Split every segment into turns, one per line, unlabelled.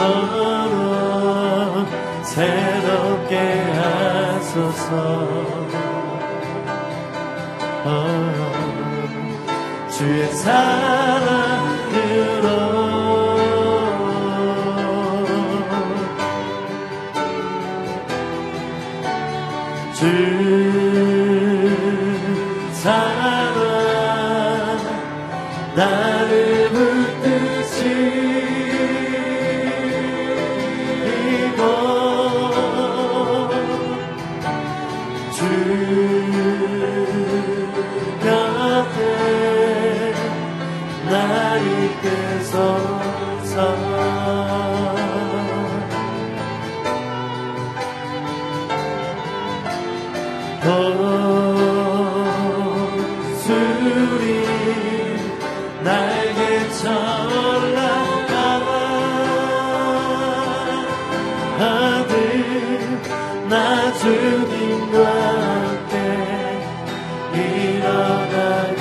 너로 새롭게 하소서. 아, 주의 사랑. 아들 나 주님과 함께 일어나거든.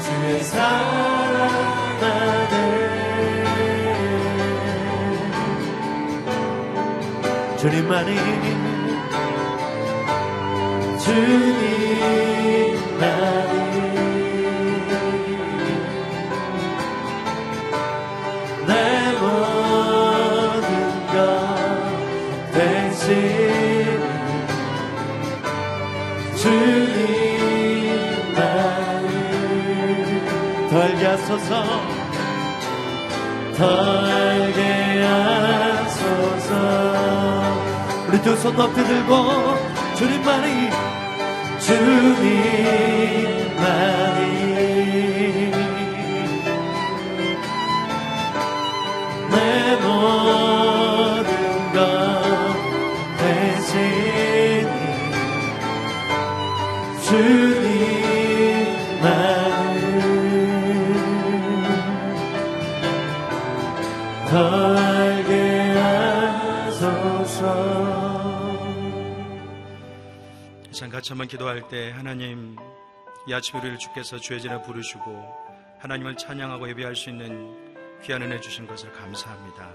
주의 사랑 안에 주님만이 주님. 하소서 더 알게 하소서. 우리 두 손 높이 들고 주님만이 주님만이. 내 모든 것 대신 주님.
같이 한번 기도할 때 하나님 이 아침 우리를 주께서 전에 부르시고 하나님을 찬양하고 예배할 수 있는 귀한 은혜 주신 것을 감사합니다.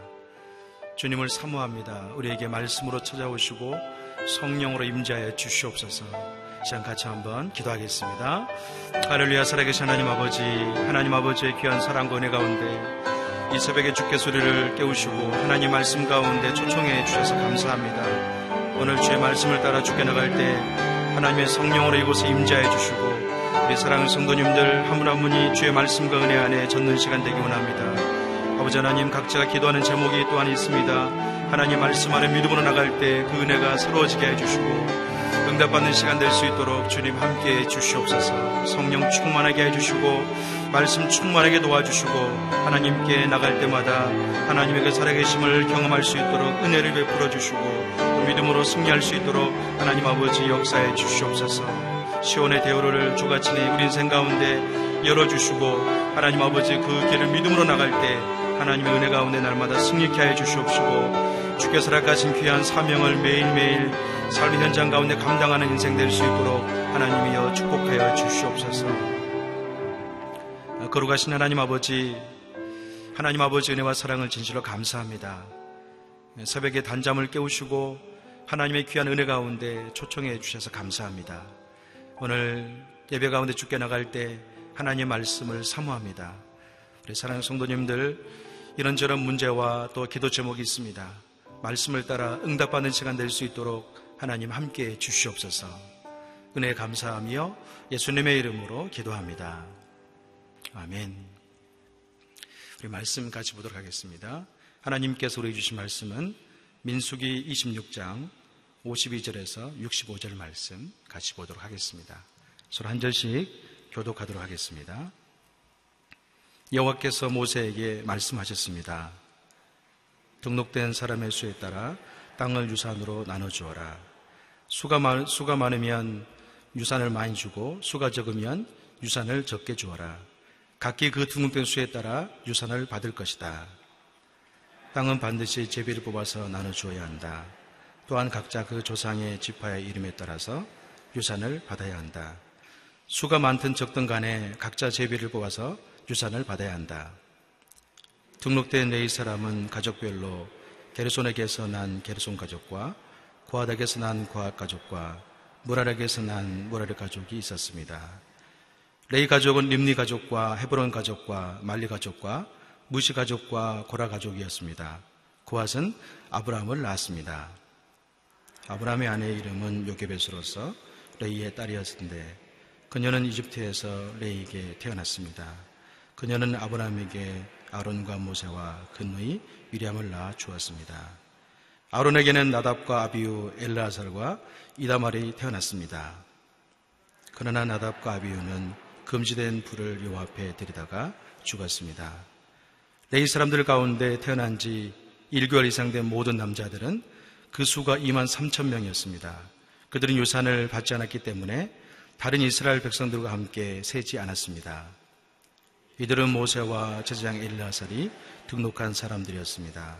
주님을 사모합니다. 우리에게 말씀으로 찾아오시고 성령으로 임자해 주시옵소서. 시간 같이 한번 기도하겠습니다. 할렐루야 살아계신 하나님 아버지, 하나님 아버지의 귀한 사랑과 은혜 가운데 이 새벽에 주께 소리를 깨우시고 하나님 말씀 가운데 초청해 주셔서 감사합니다. 오늘 주의 말씀을 따라 주께 나갈 때 하나님의 성령으로 이곳에 임자해 주시고 우리 사랑하는 성도님들 한 분 한 분이 주의 말씀과 은혜 안에 젖는 시간 되기 원합니다. 아버지 하나님 각자가 기도하는 제목이 또한 있습니다. 하나님 말씀 안에 믿음으로 나갈 때 그 은혜가 새로워지게 해주시고 응답받는 시간 될 수 있도록 주님 함께 해 주시옵소서 성령 충만하게 해주시고 말씀 충만하게 도와주시고 하나님께 나갈 때마다 하나님의 그 살아계심을 경험할 수 있도록 은혜를 베풀어 주시고 또 믿음으로 승리할 수 있도록 하나님 아버지 역사해 주시옵소서 시온의 대우를 주같이 우리 인생 가운데 열어주시고 하나님 아버지 그 길을 믿음으로 나갈 때 하나님의 은혜 가운데 날마다 승리케 하여 주시옵시고 주께서 락가신 귀한 사명을 매일매일 삶의 현장 가운데 감당하는 인생 될 수 있도록 하나님이여 축복하여 주시옵소서. 거룩하신 하나님 아버지, 하나님 아버지 은혜와 사랑을 진실로 감사합니다. 새벽에 단잠을 깨우시고 하나님의 귀한 은혜 가운데 초청해 주셔서 감사합니다. 오늘 예배 가운데 죽게 나갈 때 하나님의 말씀을 사모합니다. 우리 사랑하는 성도님들 이런저런 문제와 또 기도 제목이 있습니다. 말씀을 따라 응답받는 시간 될 수 있도록 하나님 함께 주시옵소서. 은혜 감사하며 예수님의 이름으로 기도합니다. 아멘. 우리 말씀 같이 보도록 하겠습니다. 하나님께서 우리 주신 말씀은 민수기 26장 52절에서 65절 말씀 같이 보도록 하겠습니다. 서로 한 절씩 교독하도록 하겠습니다. 여호와께서 모세에게 말씀하셨습니다. 등록된 사람의 수에 따라 땅을 유산으로 나눠 주어라. 수가, 많, 수가 많으면 유산을 많이 주고 수가 적으면 유산을 적게 주어라. 각기 그 둥근된 수에 따라 유산을 받을 것이다. 땅은 반드시 제비를 뽑아서 나눠 주어야 한다. 또한 각자 그 조상의 지파의 이름에 따라서 유산을 받아야 한다. 수가 많든 적든 간에 각자 제비를 뽑아서 유산을 받아야 한다. 등록된 레위 사람은 가족별로 게르손에게서 난 게르손 가족과 고핫에게서 난 고핫 가족과 므라리에게서 난 므라리 가족이 있었습니다. 레위 가족은 립니 가족과 헤브론 가족과 말리 가족과 무시 가족과 고라 가족이었습니다. 고앗은 아브라함을 낳았습니다. 아브라함의 아내의 이름은 요게벳으로서 레이의 딸이었는데 그녀는 이집트에서 레이에게 태어났습니다. 그녀는 아브라함에게 아론과 모세와 근의 미리암을 낳아 주었습니다. 아론에게는 나답과 아비우, 엘라살과 이다말이 태어났습니다. 그러나 나답과 아비우는 금지된 불을 요 앞에 들이다가 죽었습니다. 레이 사람들 가운데 태어난 지 1개월 이상 된 모든 남자들은 그 수가 2만 3천 명이었습니다. 그들은 유산을 받지 않았기 때문에 다른 이스라엘 백성들과 함께 세지 않았습니다. 이들은 모세와 제사장 엘라살이 등록한 사람들이었습니다.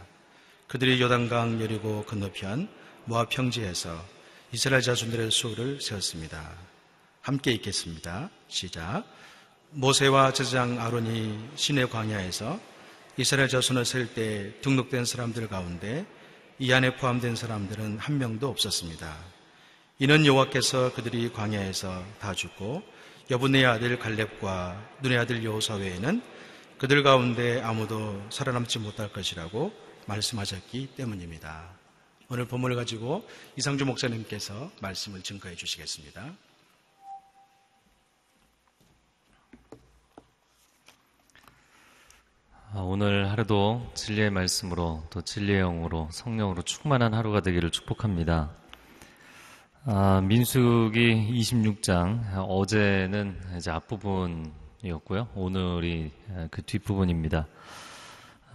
그들이 요단강 여리고 건너편 모압 평지에서 이스라엘 자손들의 수를 세웠습니다. 함께 읽겠습니다. 시작. 모세와 제사장 아론이 신의 광야에서 이스라엘 자손을 세울 때 등록된 사람들 가운데 이 안에 포함된 사람들은 한 명도 없었습니다. 이는 여호와께서 그들이 광야에서 다 죽고 여분의 아들 갈렙과 눈의 아들 여호사 외에는 그들 가운데 아무도 살아남지 못할 것이라고 말씀하셨기 때문입니다. 오늘 본문을 가지고 이상주 목사님께서 말씀을 증거해 주시겠습니다.
오늘 하루도 진리의 말씀으로 또 진리의 영으로 성령으로 충만한 하루가 되기를 축복합니다. 아, 민숙이 26장 어제는 이제 앞부분이었고요. 오늘이 그 뒷부분입니다.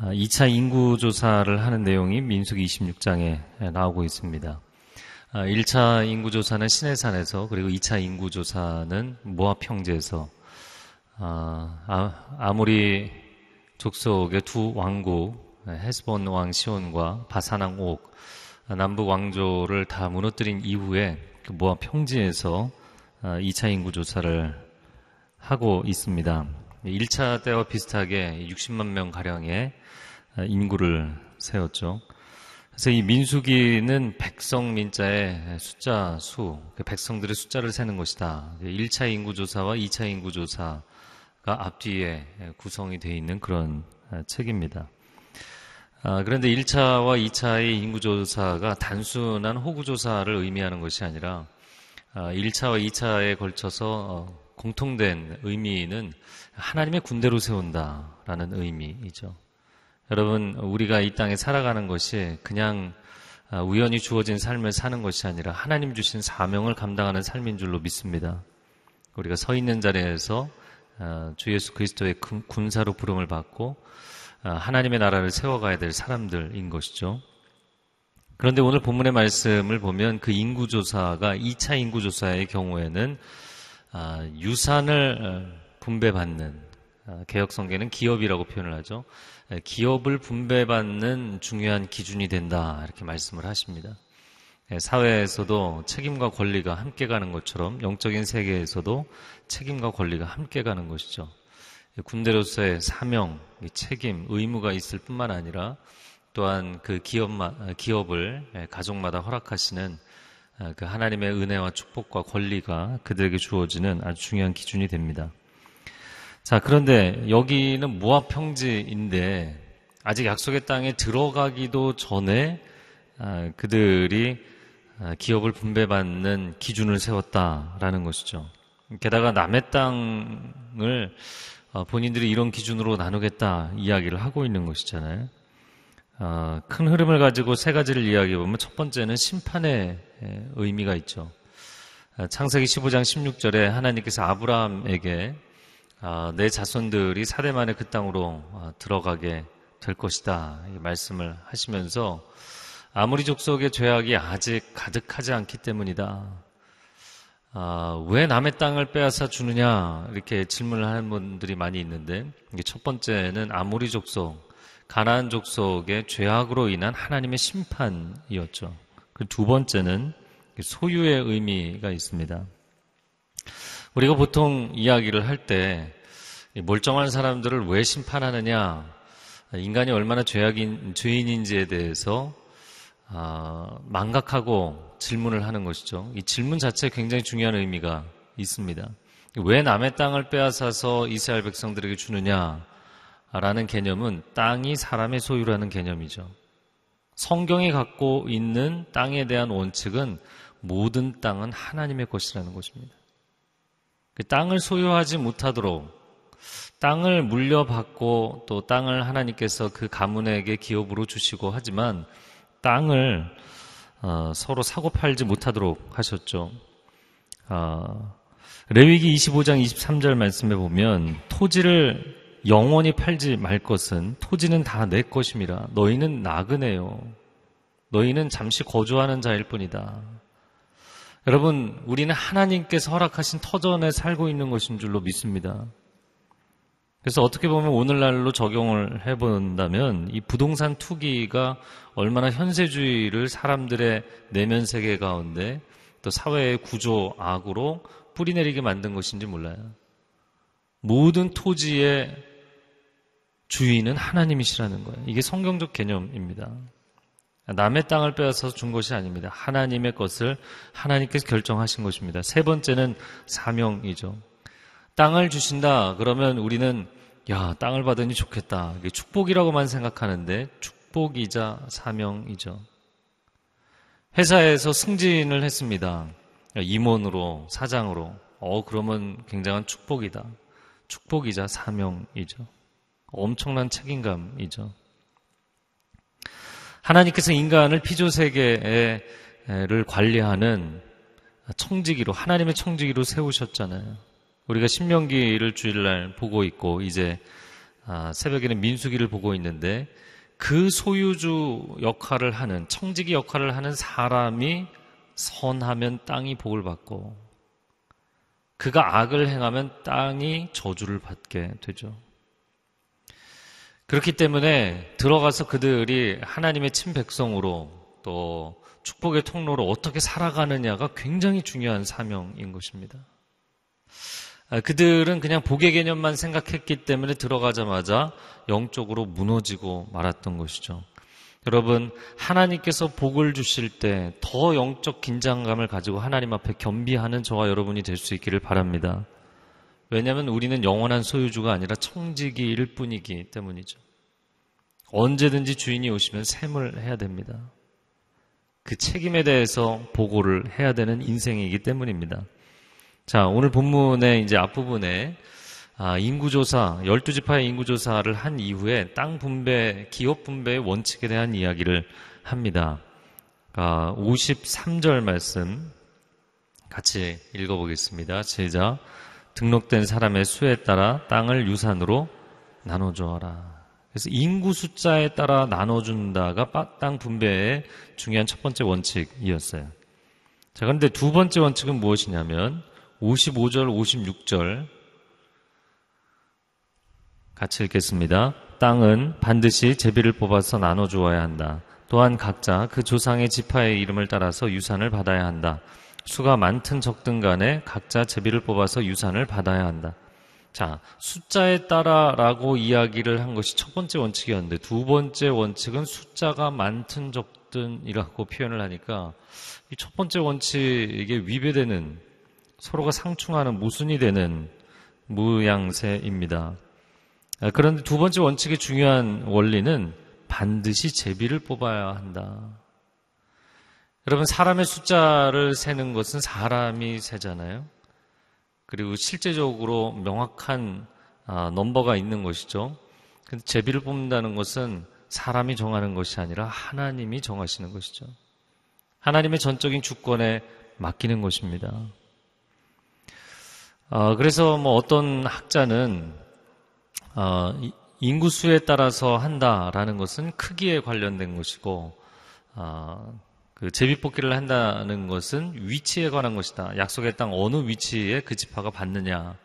2차 아, 인구조사를 하는 내용이 민숙 26장에 나오고 있습니다. 1차 아, 인구조사는 신해산에서 그리고 2차 인구조사는 모압 평지에서 아, 아무리 족속의 두 왕국 헤스본 왕 시온과 바사낭 옥 남북 왕조를 다 무너뜨린 이후에 그 모압 평지에서 2차 인구 조사를 하고 있습니다. 1차 때와 비슷하게 60만 명 가량의 인구를 세웠죠. 그래서 이 민수기는 백성 민자의 숫자 수, 그 백성들의 숫자를 세는 것이다. 1차 인구조사와 2차 인구조사가 앞뒤에 구성이 되어 있는 그런 책입니다. 아, 그런데 1차와 2차의 인구조사가 단순한 호구조사를 의미하는 것이 아니라 1차와 아, 2차에 걸쳐서 어, 공통된 의미는 하나님의 군대로 세운다라는 의미이죠. 여러분, 우리가 이 땅에 살아가는 것이 그냥 아, 우연히 주어진 삶을 사는 것이 아니라 하나님 주신 사명을 감당하는 삶인 줄로 믿습니다. 우리가 서 있는 자리에서 아, 주 예수 그리스도의 군사로 부름을 받고 아, 하나님의 나라를 세워가야 될 사람들인 것이죠. 그런데 오늘 본문의 말씀을 보면 그 인구조사가 2차 인구조사의 경우에는 유산을 어, 분배받는 개혁성계는 기업이라고 표현을 하죠. 예, 기업을 분배받는 중요한 기준이 된다 이렇게 말씀을 하십니다. 예, 사회에서도 책임과 권리가 함께 가는 것처럼 영적인 세계에서도 책임과 권리가 함께 가는 것이죠. 예, 군대로서의 사명, 책임, 의무가 있을 뿐만 아니라 또한 그 기업마, 기업을 가족마다 허락하시는 그 하나님의 은혜와 축복과 권리가 그들에게 주어지는 아주 중요한 기준이 됩니다. 자, 그런데 여기는 모압 평지인데 아직 약속의 땅에 들어가기도 전에 아, 그들이 아, 기업을 분배받는 기준을 세웠다라는 것이죠. 게다가 남의 땅을 어, 본인들이 이런 기준으로 나누겠다 이야기를 하고 있는 것이잖아요. 어, 큰 흐름을 가지고 세 가지를 이야기해 보면 첫 번째는 심판의 의미가 있죠. 아, 창세기 15장 16절에 하나님께서 아브라함에게 아, 내 자손들이 사대 만에 그 땅으로 아, 들어가게 될 것이다. 말씀을 하시면서 아무리 족속의 죄악이 아직 가득하지 않기 때문이다. 아, 왜 남의 땅을 빼앗아 주느냐 이렇게 질문을 하는 분들이 많이 있는데 첫 번째는 아무리 족속 가나안 족속의 죄악으로 인한 하나님의 심판이었죠. 그두 번째는 소유의 의미가 있습니다. 우리가 보통 이야기를 할 때 멀쩡한 사람들을 왜 심판하느냐, 인간이 얼마나 죄악인, 죄인인지에 대해서 아, 망각하고 질문을 하는 것이죠. 이 질문 자체에 굉장히 중요한 의미가 있습니다. 왜 남의 땅을 빼앗아서 이스라엘 백성들에게 주느냐라는 개념은 땅이 사람의 소유라는 개념이죠. 성경이 갖고 있는 땅에 대한 원칙은 모든 땅은 하나님의 것이라는 것입니다. 그 땅을 소유하지 못하도록 땅을 물려받고 또 땅을 하나님께서 그 가문에게 기업으로 주시고 하지만 땅을 어, 서로 사고 팔지 못하도록 하셨죠. 어, 레위기 25장 23절 말씀에 보면 토지를 영원히 팔지 말 것은 토지는 다 내 것임이라 너희는 나그네요. 너희는 잠시 거주하는 자일 뿐이다. 여러분, 우리는 하나님께서 허락하신 터전에 살고 있는 것인 줄로 믿습니다. 그래서 어떻게 보면 오늘날로 적용을 해본다면 이 부동산 투기가 얼마나 현세주의를 사람들의 내면 세계 가운데 또 사회의 구조 악으로 뿌리내리게 만든 것인지 몰라요. 모든 토지의 주인은 하나님이시라는 거예요. 이게 성경적 개념입니다. 남의 땅을 빼앗아서 준 것이 아닙니다. 하나님의 것을 하나님께서 결정하신 것입니다. 세 번째는 사명이죠. 땅을 주신다. 그러면 우리는 야, 땅을 받으니 좋겠다. 이게 축복이라고만 생각하는데 축복이자 사명이죠. 회사에서 승진을 했습니다. 임원으로, 사장으로. 어, 그러면 굉장한 축복이다. 축복이자 사명이죠. 엄청난 책임감이죠. 하나님께서 인간을 피조세계를 관리하는 청지기로 하나님의 청지기로 세우셨잖아요. 우리가 신명기를 주일날 보고 있고 이제 아, 새벽에는 민수기를 보고 있는데 그 소유주 역할을 하는 청지기 역할을 하는 사람이 선하면 땅이 복을 받고 그가 악을 행하면 땅이 저주를 받게 되죠. 그렇기 때문에 들어가서 그들이 하나님의 친백성으로 또 축복의 통로로 어떻게 살아가느냐가 굉장히 중요한 사명인 것입니다. 아, 그들은 그냥 복의 개념만 생각했기 때문에 들어가자마자 영적으로 무너지고 말았던 것이죠. 여러분, 하나님께서 복을 주실 때 더 영적 긴장감을 가지고 하나님 앞에 겸비하는 저와 여러분이 될 수 있기를 바랍니다. 왜냐하면 우리는 영원한 소유주가 아니라 청지기일 뿐이기 때문이죠. 언제든지 주인이 오시면 샘을 해야 됩니다. 그 책임에 대해서 보고를 해야 되는 인생이기 때문입니다. 자, 오늘 본문의 이제 앞부분에 아, 인구조사, 12지파의 인구조사를 한 이후에 땅 분배, 기업 분배의 원칙에 대한 이야기를 합니다. 아, 53절 말씀 같이 읽어보겠습니다. 제자, 등록된 사람의 수에 따라 땅을 유산으로 나눠주어라. 그래서 인구 숫자에 따라 나눠준다가 땅 분배의 중요한 첫 번째 원칙이었어요. 자, 그런데 두 번째 원칙은 무엇이냐면 55절, 56절 같이 읽겠습니다. 땅은 반드시 제비를 뽑아서 나눠 주어야 한다. 또한 각자 그 조상의 지파의 이름을 따라서 유산을 받아야 한다. 수가 많든 적든 간에 각자 제비를 뽑아서 유산을 받아야 한다. 자, 숫자에 따라라고 이야기를 한 것이 첫 번째 원칙이었는데 두 번째 원칙은 숫자가 많든 적든이라고 표현을 하니까 이 첫 번째 원칙에 위배되는 서로가 상충하는 모순이 되는 무양새입니다. 아, 그런데 두 번째 원칙의 중요한 원리는 반드시 제비를 뽑아야 한다. 여러분, 사람의 숫자를 세는 것은 사람이 세잖아요. 그리고 실제적으로 명확한 아, 넘버가 있는 것이죠. 근데 제비를 뽑는다는 것은 사람이 정하는 것이 아니라 하나님이 정하시는 것이죠. 하나님의 전적인 주권에 맡기는 것입니다. 어, 그래서 뭐 어떤 학자는 어, 인구수에 따라서 한다라는 것은 크기에 관련된 것이고 어, 그 제비뽑기를 한다는 것은 위치에 관한 것이다. 약속의 땅 어느 위치에 그 지파가 받느냐.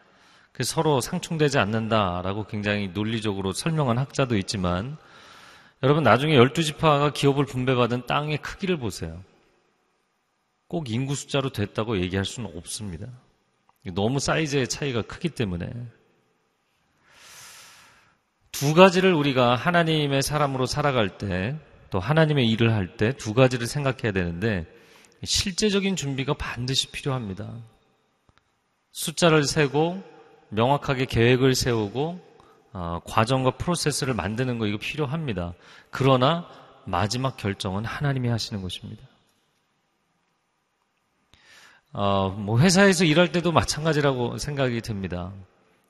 그 서로 상충되지 않는다라고 굉장히 논리적으로 설명한 학자도 있지만 여러분 나중에 12지파가 기업을 분배받은 땅의 크기를 보세요. 꼭 인구 숫자로 됐다고 얘기할 수는 없습니다. 너무 사이즈의 차이가 크기 때문에 두 가지를 우리가 하나님의 사람으로 살아갈 때, 또 하나님의 일을 할 때 두 가지를 생각해야 되는데, 실제적인 준비가 반드시 필요합니다. 숫자를 세고, 명확하게 계획을 세우고, 어, 과정과 프로세스를 만드는 거 이거 필요합니다. 그러나 마지막 결정은 하나님이 하시는 것입니다. 어, 뭐 회사에서 일할 때도 마찬가지라고 생각이 듭니다.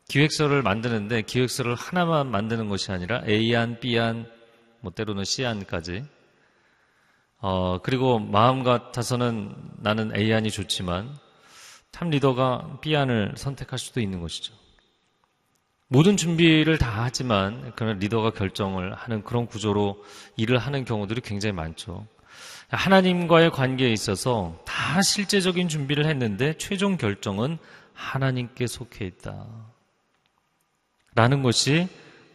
기획서를 만드는데 기획서를 하나만 만드는 것이 아니라 A안, B안, 뭐 때로는 C안까지. 어, 그리고 마음 같아서는 나는 A안이 좋지만 참 리더가 B안을 선택할 수도 있는 것이죠. 모든 준비를 다 하지만 그런 리더가 결정을 하는 그런 구조로 일을 하는 경우들이 굉장히 많죠. 하나님과의 관계에 있어서 다 실제적인 준비를 했는데 최종 결정은 하나님께 속해 있다. 라는 것이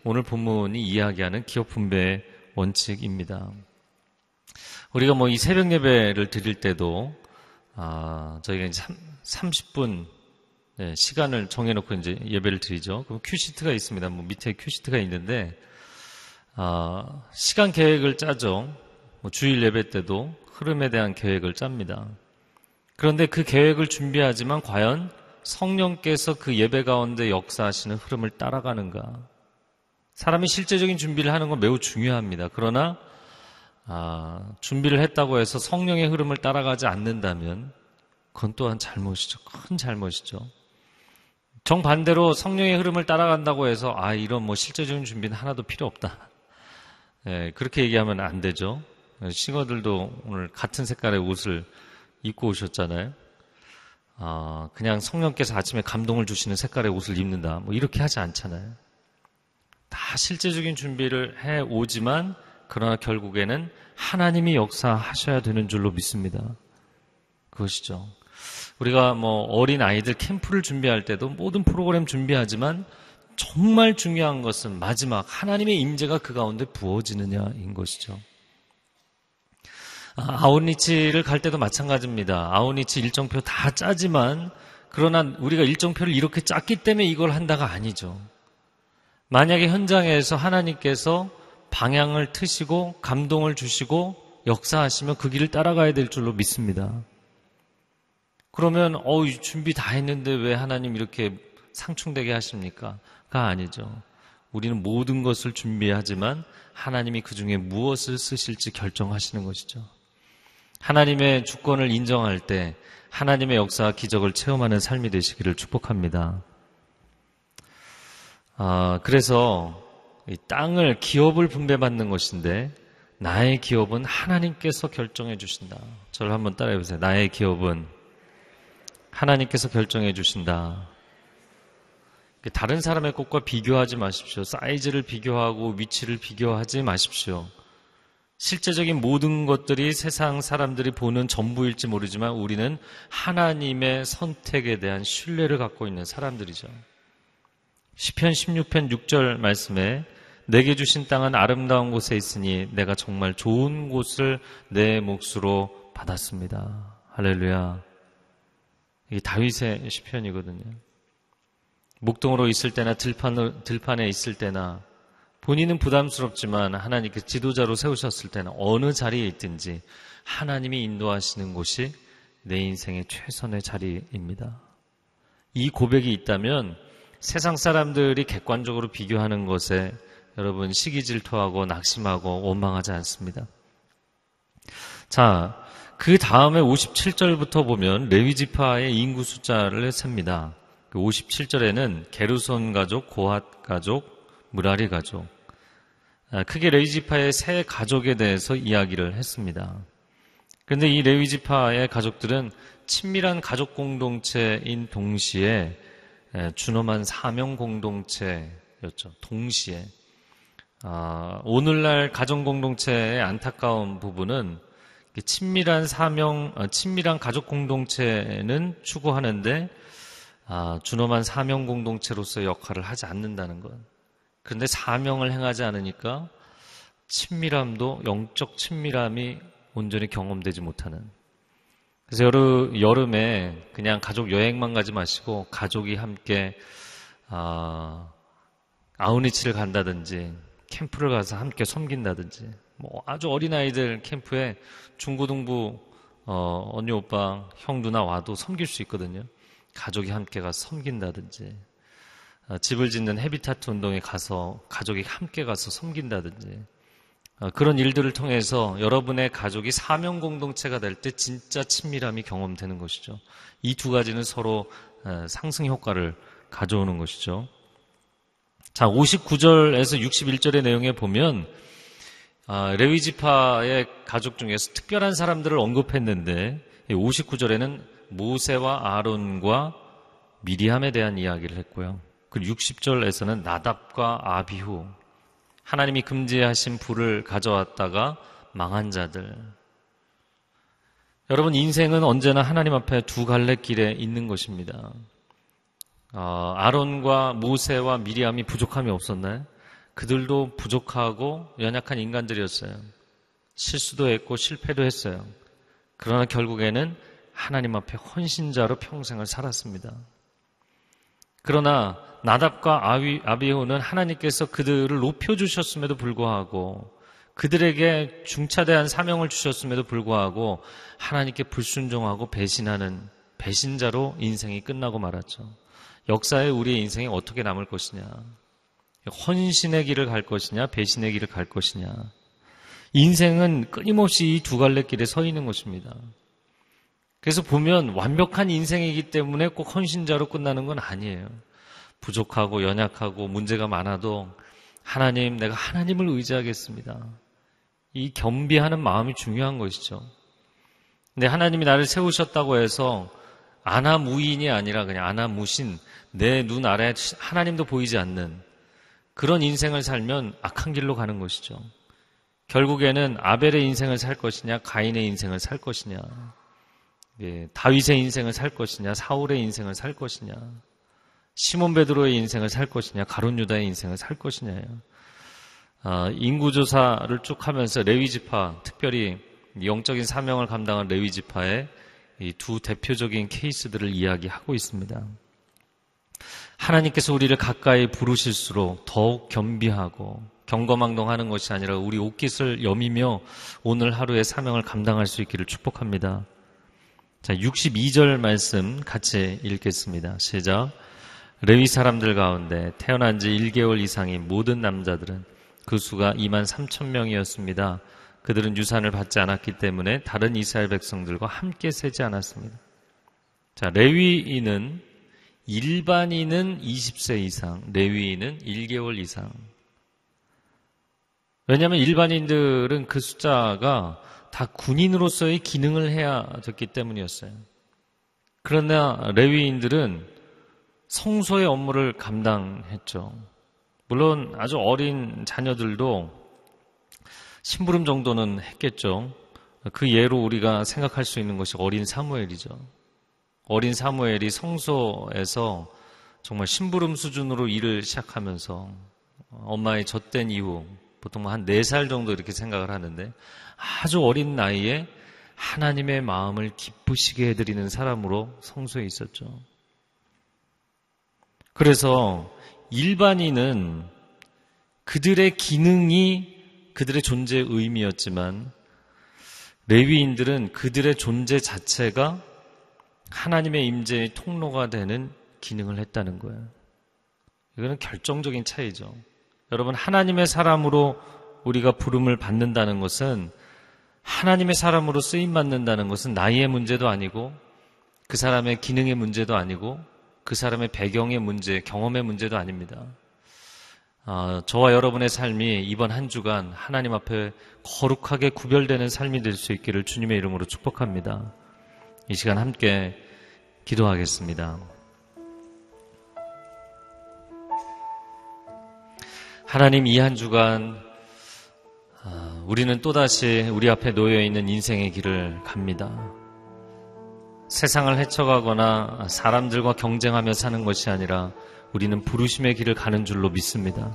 오늘 본문이 이야기하는 기업 분배의 원칙입니다. 우리가 뭐 이 새벽 예배를 드릴 때도 아, 저희가 이제 30분 네, 시간을 정해놓고 이제 예배를 드리죠. 그럼 큐시트가 있습니다. 뭐 밑에 큐시트가 있는데 아, 시간 계획을 짜죠. 뭐 주일 예배 때도 흐름에 대한 계획을 짭니다. 그런데 그 계획을 준비하지만 과연 성령께서 그 예배 가운데 역사하시는 흐름을 따라가는가? 사람이 실제적인 준비를 하는 건 매우 중요합니다. 그러나 아, 준비를 했다고 해서 성령의 흐름을 따라가지 않는다면 그건 또한 잘못이죠. 큰 잘못이죠. 정반대로 성령의 흐름을 따라간다고 해서 아 이런 뭐 실제적인 준비는 하나도 필요 없다. 예, 그렇게 얘기하면 안 되죠. 싱어들도 오늘 같은 색깔의 옷을 입고 오셨잖아요. 어, 그냥 성령께서 아침에 감동을 주시는 색깔의 옷을 입는다. 뭐 이렇게 하지 않잖아요. 다 실제적인 준비를 해 오지만 그러나 결국에는 하나님이 역사하셔야 되는 줄로 믿습니다. 그것이죠. 우리가 뭐 어린 아이들 캠프를 준비할 때도 모든 프로그램 준비하지만 정말 중요한 것은 마지막 하나님의 임재가 그 가운데 부어지느냐인 것이죠. 아웃리치를 갈 때도 마찬가지입니다. 아웃리치 일정표 다 짜지만 그러나 우리가 일정표를 이렇게 짰기 때문에 이걸 한다가 아니죠. 만약에 현장에서 하나님께서 방향을 트시고 감동을 주시고 역사하시면 그 길을 따라가야 될 줄로 믿습니다. 그러면 어 준비 다 했는데 왜 하나님 이렇게 상충되게 하십니까? 가 아니죠. 우리는 모든 것을 준비하지만 하나님이 그 중에 무엇을 쓰실지 결정하시는 것이죠. 하나님의 주권을 인정할 때 하나님의 역사와 기적을 체험하는 삶이 되시기를 축복합니다. 아, 그래서 땅을 기업을 분배받는 것인데 나의 기업은 하나님께서 결정해 주신다. 저를 한번 따라해 보세요. 나의 기업은 하나님께서 결정해 주신다. 다른 사람의 것과 비교하지 마십시오. 사이즈를 비교하고 위치를 비교하지 마십시오. 실제적인 모든 것들이 세상 사람들이 보는 전부일지 모르지만 우리는 하나님의 선택에 대한 신뢰를 갖고 있는 사람들이죠. 시편 16편 6절 말씀에 내게 주신 땅은 아름다운 곳에 있으니 내가 정말 좋은 곳을 내 몫으로 받았습니다. 할렐루야. 이게 다윗의 시편이거든요. 목동으로 있을 때나 들판, 들판에 있을 때나 본인은 부담스럽지만 하나님께 지도자로 세우셨을 때는 어느 자리에 있든지 하나님이 인도하시는 곳이 내 인생의 최선의 자리입니다. 이 고백이 있다면 세상 사람들이 객관적으로 비교하는 것에 여러분 시기 질투하고 낙심하고 원망하지 않습니다. 자, 그 다음에 57절부터 보면 레위 지파의 인구 숫자를 셉니다. 57절에는 그 게르손 가족, 고핫 가족, 무라리 가족, 아, 크게 레위지파의 세 가족에 대해서 이야기를 했습니다. 그런데 이 레위지파의 가족들은 친밀한 가족 공동체인 동시에 준엄한 사명 공동체였죠. 동시에. 아, 오늘날 가정 공동체의 안타까운 부분은 친밀한 사명, 아, 친밀한 가족 공동체는 추구하는데 아, 준엄한 사명 공동체로서 역할을 하지 않는다는 것. 그런데 사명을 행하지 않으니까 친밀함도 영적 친밀함이 온전히 경험되지 못하는. 그래서 여름, 여름에 그냥 가족 여행만 가지 마시고 가족이 함께 아, 아우니치를 간다든지 캠프를 가서 함께 섬긴다든지 뭐 아주 어린 아이들 캠프에 중고등부 어, 언니 오빠 형 누나 와도 섬길 수 있거든요. 가족이 함께 가서 섬긴다든지 어, 집을 짓는 헤비타트 운동에 가서 가족이 함께 가서 섬긴다든지 어, 그런 일들을 통해서 여러분의 가족이 사명 공동체가 될 때 진짜 친밀함이 경험되는 것이죠. 이 두 가지는 서로 어, 상승 효과를 가져오는 것이죠. 자, 59절에서 61절의 내용에 보면 레위 지파의 가족 중에서 특별한 사람들을 언급했는데 59절에는 모세와 아론과 미리함에 대한 이야기를 했고요. 그 60절에서는 나답과 아비후 하나님이 금지하신 불을 가져왔다가 망한 자들. 여러분 인생은 언제나 하나님 앞에 두 갈래 길에 있는 것입니다. 어, 아론과 모세와 미리암이 부족함이 없었나요? 그들도 부족하고 연약한 인간들이었어요. 실수도 했고 실패도 했어요. 그러나 결국에는 하나님 앞에 헌신자로 평생을 살았습니다. 그러나 나답과 아비, 아비호는 하나님께서 그들을 높여주셨음에도 불구하고 그들에게 중차대한 사명을 주셨음에도 불구하고 하나님께 불순종하고 배신하는 배신자로 인생이 끝나고 말았죠. 역사에 우리의 인생이 어떻게 남을 것이냐. 헌신의 길을 갈 것이냐, 배신의 길을 갈 것이냐. 인생은 끊임없이 이 두 갈래 길에 서 있는 것입니다. 그래서 보면 완벽한 인생이기 때문에 꼭 헌신자로 끝나는 건 아니에요. 부족하고 연약하고 문제가 많아도 하나님, 내가 하나님을 의지하겠습니다. 이 겸비하는 마음이 중요한 것이죠. 근데 하나님이 나를 세우셨다고 해서 아나무인이 아니라 그냥 아나무신 내 눈 아래 하나님도 보이지 않는 그런 인생을 살면 악한 길로 가는 것이죠. 결국에는 아벨의 인생을 살 것이냐, 가인의 인생을 살 것이냐, 예, 다윗의 인생을 살 것이냐, 사울의 인생을 살 것이냐, 시몬 베드로의 인생을 살 것이냐, 가론 유다의 인생을 살 것이냐예요. 아, 인구조사를 쭉 하면서 레위 지파, 특별히 영적인 사명을 감당한 레위 지파의 이 두 대표적인 케이스들을 이야기하고 있습니다. 하나님께서 우리를 가까이 부르실수록 더욱 겸비하고 경거망동하는 것이 아니라 우리 옷깃을 여미며 오늘 하루의 사명을 감당할 수 있기를 축복합니다. 자, 62절 말씀 같이 읽겠습니다. 시작. 레위 사람들 가운데 태어난 지 1개월 이상인 모든 남자들은 그 수가 2만 3천 명이었습니다. 그들은 유산을 받지 않았기 때문에 다른 이스라엘 백성들과 함께 세지 않았습니다. 자, 레위인은 일반인은 20세 이상, 레위인은 1개월 이상. 왜냐하면 일반인들은 그 숫자가 다 군인으로서의 기능을 해야 됐기 때문이었어요. 그러나 레위인들은 성소의 업무를 감당했죠. 물론 아주 어린 자녀들도 심부름 정도는 했겠죠. 그 예로 우리가 생각할 수 있는 것이 어린 사무엘이죠. 어린 사무엘이 성소에서 정말 심부름 수준으로 일을 시작하면서 엄마의 젖된 이후 보통 한 4살 정도 이렇게 생각을 하는데 아주 어린 나이에 하나님의 마음을 기쁘시게 해드리는 사람으로 성소에 있었죠. 그래서 일반인은 그들의 기능이 그들의 존재의 의미였지만 레위인들은 그들의 존재 자체가 하나님의 임재의 통로가 되는 기능을 했다는 거예요. 이거는 결정적인 차이죠. 여러분, 하나님의 사람으로 우리가 부름을 받는다는 것은 하나님의 사람으로 쓰임 받는다는 것은 나이의 문제도 아니고 그 사람의 기능의 문제도 아니고 그 사람의 배경의 문제, 경험의 문제도 아닙니다. 어, 저와 여러분의 삶이 이번 한 주간 하나님 앞에 거룩하게 구별되는 삶이 될 수 있기를 주님의 이름으로 축복합니다. 이 시간 함께 기도하겠습니다. 하나님 이 한 주간 아, 우리는 또다시 우리 앞에 놓여 있는 인생의 길을 갑니다. 세상을 헤쳐가거나 사람들과 경쟁하며 사는 것이 아니라 우리는 부르심의 길을 가는 줄로 믿습니다.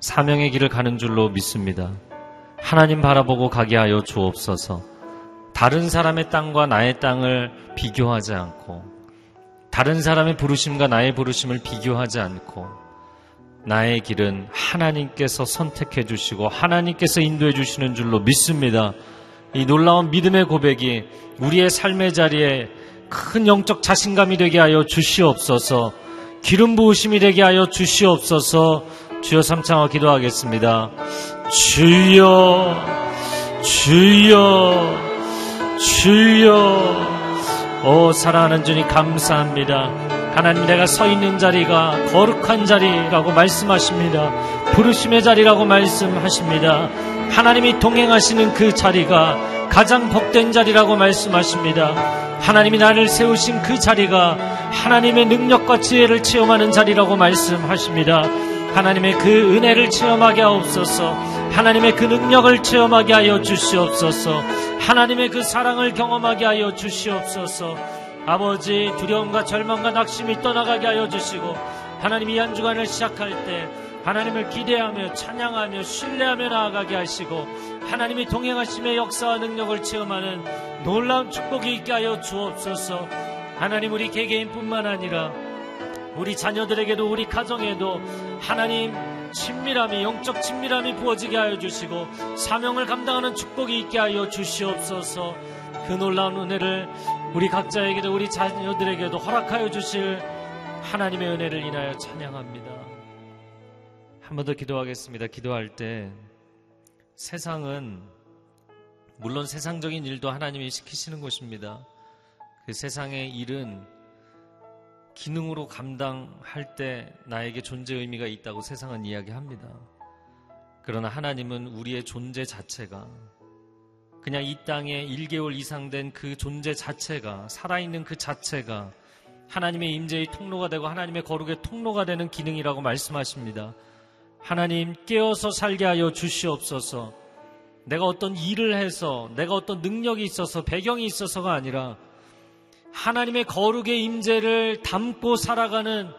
사명의 길을 가는 줄로 믿습니다. 하나님 바라보고 가게 하여 주옵소서. 다른 사람의 땅과 나의 땅을 비교하지 않고, 다른 사람의 부르심과 나의 부르심을 비교하지 않고, 나의 길은 하나님께서 선택해 주시고, 하나님께서 인도해 주시는 줄로 믿습니다. 이 놀라운 믿음의 고백이 우리의 삶의 자리에 큰 영적 자신감이 되게 하여 주시옵소서. 기름 부으심이 되게 하여 주시옵소서. 주여 삼창어 기도하겠습니다. 주여, 주여, 주여. 오, 사랑하는 주님 감사합니다. 하나님 내가 서 있는 자리가 거룩한 자리라고 말씀하십니다. 부르심의 자리라고 말씀하십니다. 하나님이 동행하시는 그 자리가 가장 복된 자리라고 말씀하십니다. 하나님이 나를 세우신 그 자리가 하나님의 능력과 지혜를 체험하는 자리라고 말씀하십니다. 하나님의 그 은혜를 체험하게 하옵소서. 하나님의 그 능력을 체험하게 하여 주시옵소서. 하나님의 그 사랑을 경험하게 하여 주시옵소서. 아버지 두려움과 절망과 낙심이 떠나가게 하여 주시고 하나님 이 한 주간을 시작할 때 하나님을 기대하며 찬양하며 신뢰하며 나아가게 하시고 하나님이 동행하심의 역사와 능력을 체험하는 놀라운 축복이 있게 하여 주옵소서. 하나님 우리 개개인뿐만 아니라 우리 자녀들에게도 우리 가정에도 하나님 친밀함이 영적 친밀함이 부어지게 하여 주시고 사명을 감당하는 축복이 있게 하여 주시옵소서. 그 놀라운 은혜를 우리 각자에게도 우리 자녀들에게도 허락하여 주실 하나님의 은혜를 인하여 찬양합니다. 한 번 더 기도하겠습니다. 기도할 때 세상은 물론 세상적인 일도 하나님이 시키시는 것입니다. 그 세상의 일은 기능으로 감당할 때 나에게 존재 의미가 있다고 세상은 이야기합니다. 그러나 하나님은 우리의 존재 자체가 그냥 이 땅에 1개월 이상 된 그 존재 자체가 살아있는 그 자체가 하나님의 임재의 통로가 되고 하나님의 거룩의 통로가 되는 기능이라고 말씀하십니다. 하나님 깨어서 살게 하여 주시옵소서. 내가 어떤 일을 해서 내가 어떤 능력이 있어서 배경이 있어서가 아니라 하나님의 거룩의 임재를 담고 살아가는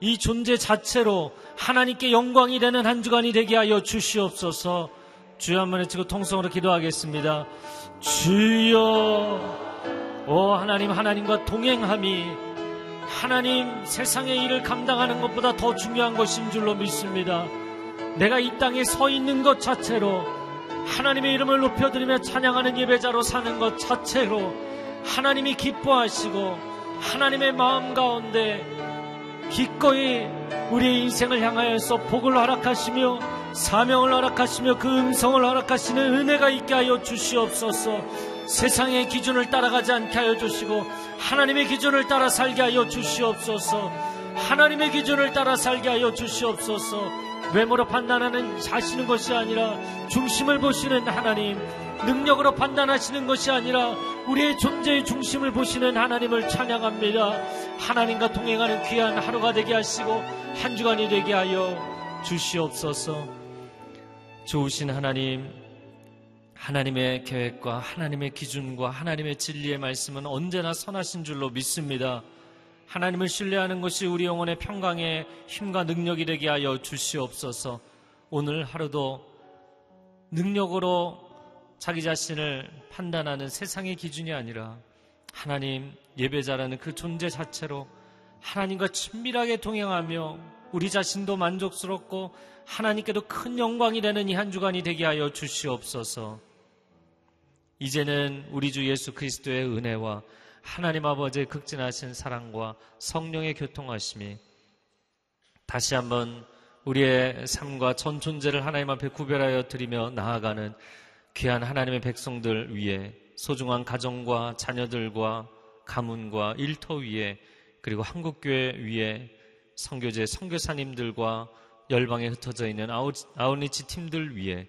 이 존재 자체로 하나님께 영광이 되는 한 주간이 되게 하여 주시옵소서. 주여 한 번 외치고 통성으로 기도하겠습니다. 주여, 오 하나님 하나님과 동행함이 하나님 세상의 일을 감당하는 것보다 더 중요한 것인 줄로 믿습니다. 내가 이 땅에 서 있는 것 자체로 하나님의 이름을 높여드리며 찬양하는 예배자로 사는 것 자체로 하나님이 기뻐하시고 하나님의 마음 가운데 기꺼이 우리의 인생을 향하여서 복을 허락하시며 사명을 허락하시며 그 음성을 허락하시는 은혜가 있게 하여 주시옵소서 세상의 기준을 따라가지 않게 하여 주시고 하나님의 기준을 따라 살게 하여 주시옵소서 하나님의 기준을 따라 살게 하여 주시옵소서 외모로 판단하는 자시는 것이 아니라 중심을 보시는 하나님 능력으로 판단하시는 것이 아니라 우리의 존재의 중심을 보시는 하나님을 찬양합니다. 하나님과 동행하는 귀한 하루가 되게 하시고 한 주간이 되게 하여 주시옵소서. 좋으신 하나님, 하나님의 계획과 하나님의 기준과 하나님의 진리의 말씀은 언제나 선하신 줄로 믿습니다. 하나님을 신뢰하는 것이 우리 영혼의 평강의 힘과 능력이 되게 하여 주시옵소서. 오늘 하루도 능력으로 자기 자신을 판단하는 세상의 기준이 아니라 하나님 예배자라는 그 존재 자체로 하나님과 친밀하게 동행하며 우리 자신도 만족스럽고 하나님께도 큰 영광이 되는 이 한 주간이 되게 하여 주시옵소서. 이제는 우리 주 예수 그리스도의 은혜와 하나님 아버지의 극진하신 사랑과 성령의 교통하심이 다시 한번 우리의 삶과 전 존재를 하나님 앞에 구별하여 드리며 나아가는 귀한 하나님의 백성들 위에 소중한 가정과 자녀들과 가문과 일터 위에 그리고 한국교회 위에 성교제 성교사님들과 열방에 흩어져 있는 아웃리치 팀들 위에